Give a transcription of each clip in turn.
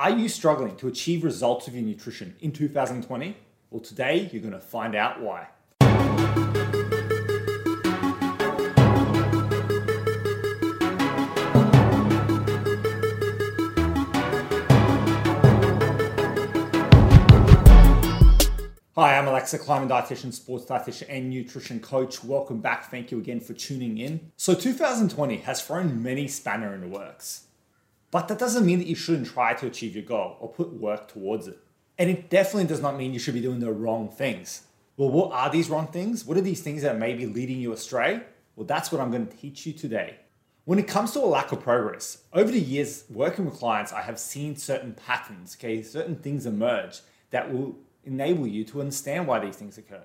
Are you struggling to achieve results with your nutrition in 2020? Well, today you're going to find out why. Hi, I'm Aleksa Kleinman, dietitian, sports dietitian, and nutrition coach. Welcome back. Thank you again for tuning in. So, 2020 has thrown many spanner in the works, but that doesn't mean that you shouldn't try to achieve your goal or put work towards it. And it definitely does not mean you should be doing the wrong things. Well, what are these wrong things? What are these things that may be leading you astray? Well, that's what I'm going to teach you today. When it comes to a lack of progress, over the years working with clients, I have seen certain patterns, okay, certain things emerge that will enable you to understand why these things occur.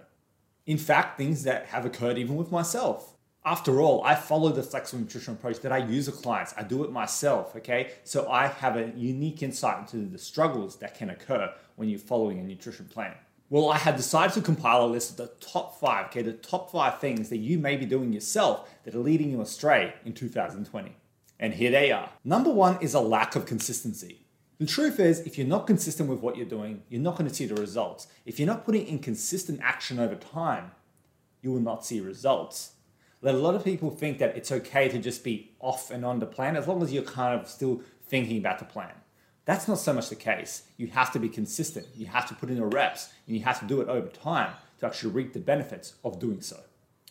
In fact, things that have occurred even with myself. After all, I follow the flexible nutrition approach that I use with clients. I do it myself, okay? So I have a unique insight into the struggles that can occur when you're following a nutrition plan. Well, I have decided to compile a list of the top five, okay, the top five things that you may be doing yourself that are leading you astray in 2020. And here they are. Number one is a lack of consistency. The truth is, if you're not consistent with what you're doing, you're not going to see the results. If you're not putting in consistent action over time, you will not see results. Let a lot of people think that it's okay to just be off and on the plan as long as you're kind of still thinking about the plan. That's not so much the case. You have to be consistent. You have to put in the reps and you have to do it over time to actually reap the benefits of doing so.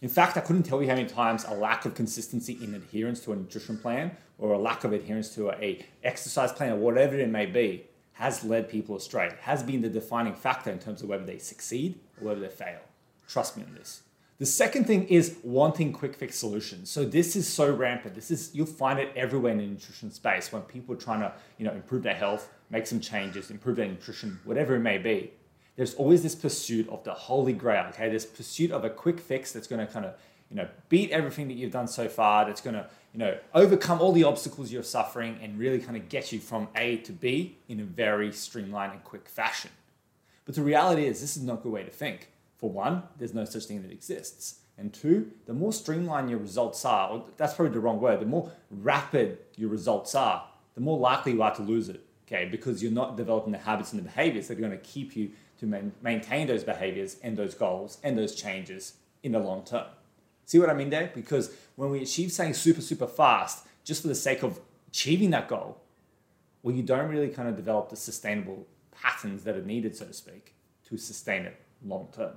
In fact, I couldn't tell you how many times a lack of consistency in adherence to a nutrition plan or a lack of adherence to a exercise plan or whatever it may be has led people astray. It has been the defining factor in terms of whether they succeed or whether they fail. Trust me on this. The second thing is wanting quick fix solutions. So this is so rampant. This is you'll find it everywhere in the nutrition space when people are trying to, you know, improve their health, make some changes, improve their nutrition, whatever it may be there's always this pursuit of the holy grail, okay? This pursuit of a quick fix that's going to kind of, you know, beat everything that you've done so far, that's going to, you know, overcome all the obstacles you're suffering and really kind of get you from A to B in a very streamlined and quick fashion. But the reality is, this is not a good way to think. For one, there's no such thing that exists. And two, the more streamlined your results are, or that's probably the wrong word, the more rapid your results are, the more likely you are to lose it, okay? Because you're not developing the habits and the behaviors that are going to keep you to man- maintain those behaviors and those goals and those changes in the long term. See what I mean there? Because when we achieve something super, super fast, just for the sake of achieving that goal, well, you don't really kind of develop the sustainable patterns that are needed, so to speak, to sustain it long term.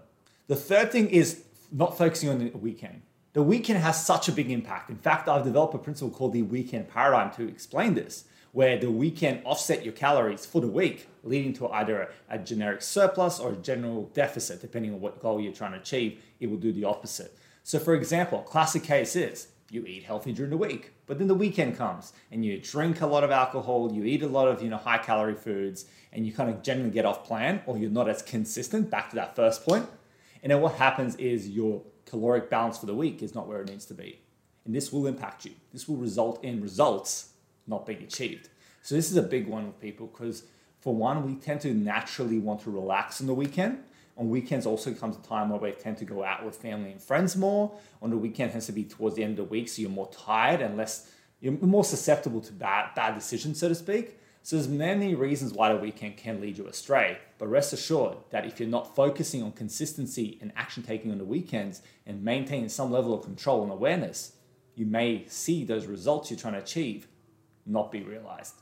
The third thing is not focusing on the weekend. The weekend has such a big impact. In fact, I've developed a principle called the weekend paradigm to explain this where the weekend offset your calories for the week, leading to either a, generic surplus or a general deficit, depending on what goal you're trying to achieve, it will do the opposite. So, for example, classic case is you eat healthy during the week, but then the weekend comes and you drink a lot of alcohol, you eat a lot of you know high calorie foods, and you kind of generally get off plan, or you're not as consistent. Back to that first point, and then what happens is your caloric balance for the week is not where it needs to be, and this will impact you. This will result in results not being achieved. So this is a big one with people because for one, we tend to naturally want to relax on the weekend. On weekends also comes a time where we tend to go out with family and friends more. On the weekend tends to be towards the end of the week, so you're more tired and less you're more susceptible to bad bad decisions, so to speak. So there's many reasons why the weekend can lead you astray. But rest assured that if you're not focusing on consistency and action taking on the weekends and maintaining some level of control and awareness, you may see those results you're trying to achieve not be realized.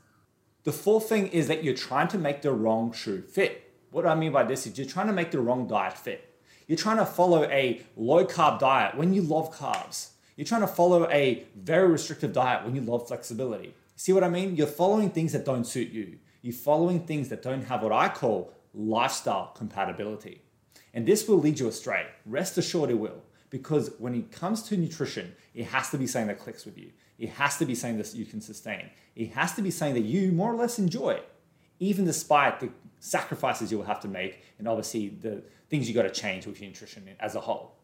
The fourth thing is that you're trying to make the wrong shoe fit. What I mean by this is you're trying to make the wrong diet fit. You're trying to follow a low carb diet when you love carbs. You're trying to follow a very restrictive diet when you love flexibility. See what I mean? You're following things that don't suit you. You're following things that don't have what I call lifestyle compatibility. And this will lead you astray. Rest assured it will. Because when it comes to nutrition, it has to be something that clicks with you. It has to be something that you can sustain. It has to be something that you more or less enjoy, even despite the sacrifices you will have to make and obviously the things you got to change with your nutrition as a whole.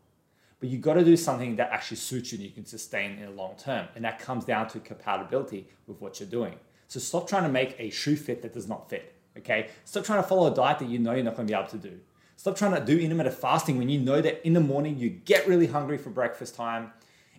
But you got to do something that actually suits you and you can sustain in the long term. And that comes down to compatibility with what you're doing. So stop trying to make a shoe fit that does not fit. Okay? Stop trying to follow a diet that you know you're not going to be able to do. Stop trying to do intermittent fasting when you know that in the morning you get really hungry for breakfast time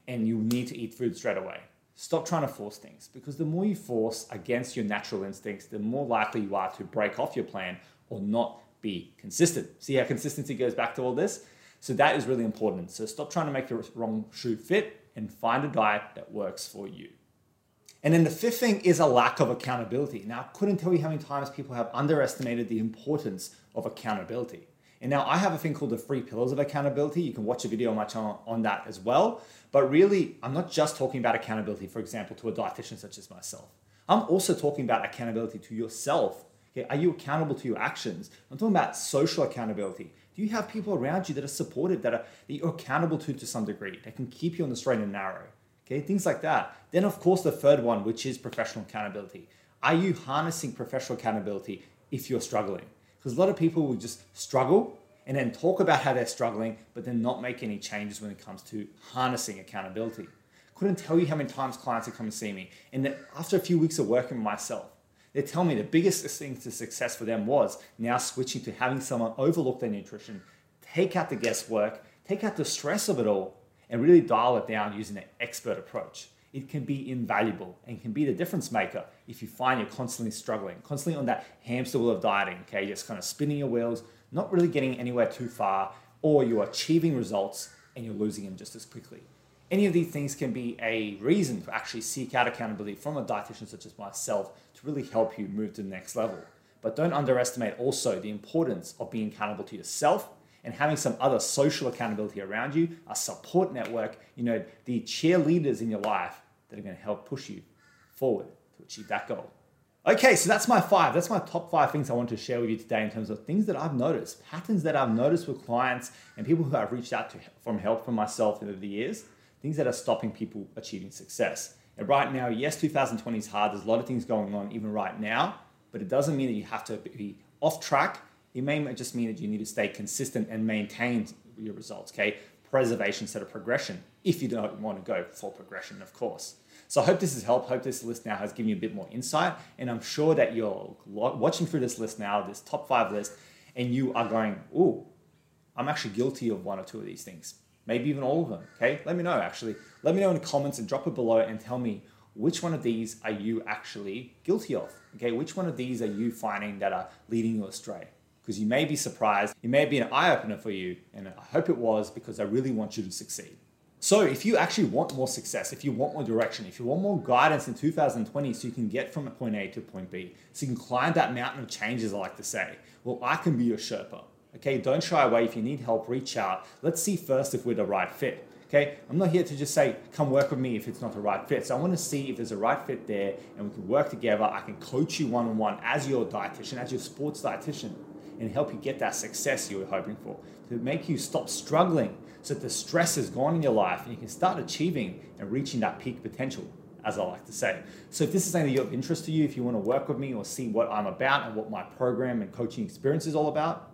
and you need to eat food straight away. Stop trying to force things because the more you force against your natural instincts, the more likely you are to break off your plan or not be consistent. See how consistency goes back to all this? So that is really important. So stop trying to make the wrong shoe fit and find a diet that works for you. And then the fifth thing is a lack of accountability. Now, I couldn't tell you how many times people have underestimated the importance of accountability. And now I have a thing called the three pillars of accountability. You can watch a video on my channel on that as well. But really, I'm not just talking about accountability, for example, to a dietitian such as myself. I'm also talking about accountability to yourself. Okay, are you accountable to your actions? I'm talking about social accountability. You have people around you that are supportive, that, are, that you're accountable to to some degree, that can keep you on the straight and narrow? Okay, things like that. Then, of course, the third one, which is professional accountability. Are you harnessing professional accountability if you're struggling? Because a lot of people will just struggle and then talk about how they're struggling, but then not make any changes when it comes to harnessing accountability. Couldn't tell you how many times clients have come and see me, and after a few weeks of working with myself, they tell me the biggest thing to success for them was now switching to having someone overlook their nutrition, take out the guesswork, take out the stress of it all, and really dial it down using an expert approach. It can be invaluable and can be the difference maker if you find you're constantly struggling, constantly on that hamster wheel of dieting, okay, just kind of spinning your wheels, not really getting anywhere too far, or you're achieving results and you're losing them just as quickly. Any of these things can be a reason to actually seek out accountability from a dietitian such as myself to really help you move to the next level. But don't underestimate also the importance of being accountable to yourself and having some other social accountability around you, a support network, you know, the cheerleaders in your life that are going to help push you forward to achieve that goal. Okay, so that's my five. That's my top five things I want to share with you today in terms of things that I've noticed, patterns that I've noticed with clients and people who I've reached out to from help from myself over the years, things that are stopping people achieving success. And right now, yes, 2020 is hard. There's a lot of things going on even right now, but it doesn't mean that you have to be off track it may just mean that you need to stay consistent and maintain your results, okay? Preservation instead of progression, if you don't want to go for progression, of course. So I hope this has helped. Hope this list now has given you a bit more insight. And I'm sure that you're watching through this list now, this top five list, and you are going, oh, I'm actually guilty of one or two of these things. Maybe even all of them. Okay. Let me know actually. Let me know in the comments and drop it below and tell me which one of these are you actually guilty of? Okay. Which one of these are you finding that are leading you astray? because you may be surprised. It may be an eye opener for you, and I hope it was because I really want you to succeed. So, if you actually want more success, if you want more direction, if you want more guidance in 2020 so you can get from point A to point B, so you can climb that mountain of change, as I like to say, well, I can be your Sherpa. Okay, don't shy away. If you need help, reach out. Let's see first if we're the right fit. Okay, I'm not here to just say, come work with me if it's not the right fit. So I want to see if there's a right fit there and we can work together. I can coach you one on one as your dietitian, as your sports dietitian and help you get that success you were hoping for, to make you stop struggling so that the stress is gone in your life and you can start achieving and reaching that peak potential, as I like to say. So, if this is something of interest to you, if you want to work with me or see what I'm about and what my program and coaching experience is all about,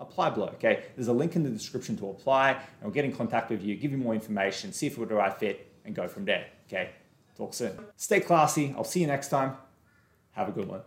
apply below. Okay, there's a link in the description to apply, and we'll get in contact with you, give you more information, see if we're the right fit, and go from there. Okay, talk soon. Stay classy. I'll see you next time. Have a good one.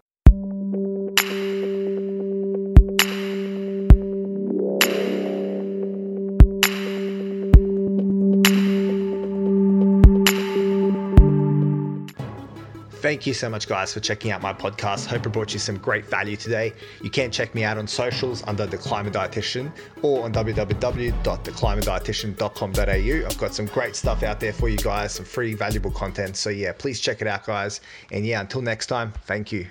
Thank you so much, guys, for checking out my podcast. Hope it brought you some great value today. You can check me out on socials under The Climbing Dietitian or on www.theclimbingdietitian.com.au. I've got some great stuff out there for you guys, some free, valuable content. So, yeah, please check it out, guys. And yeah, until next time, thank you.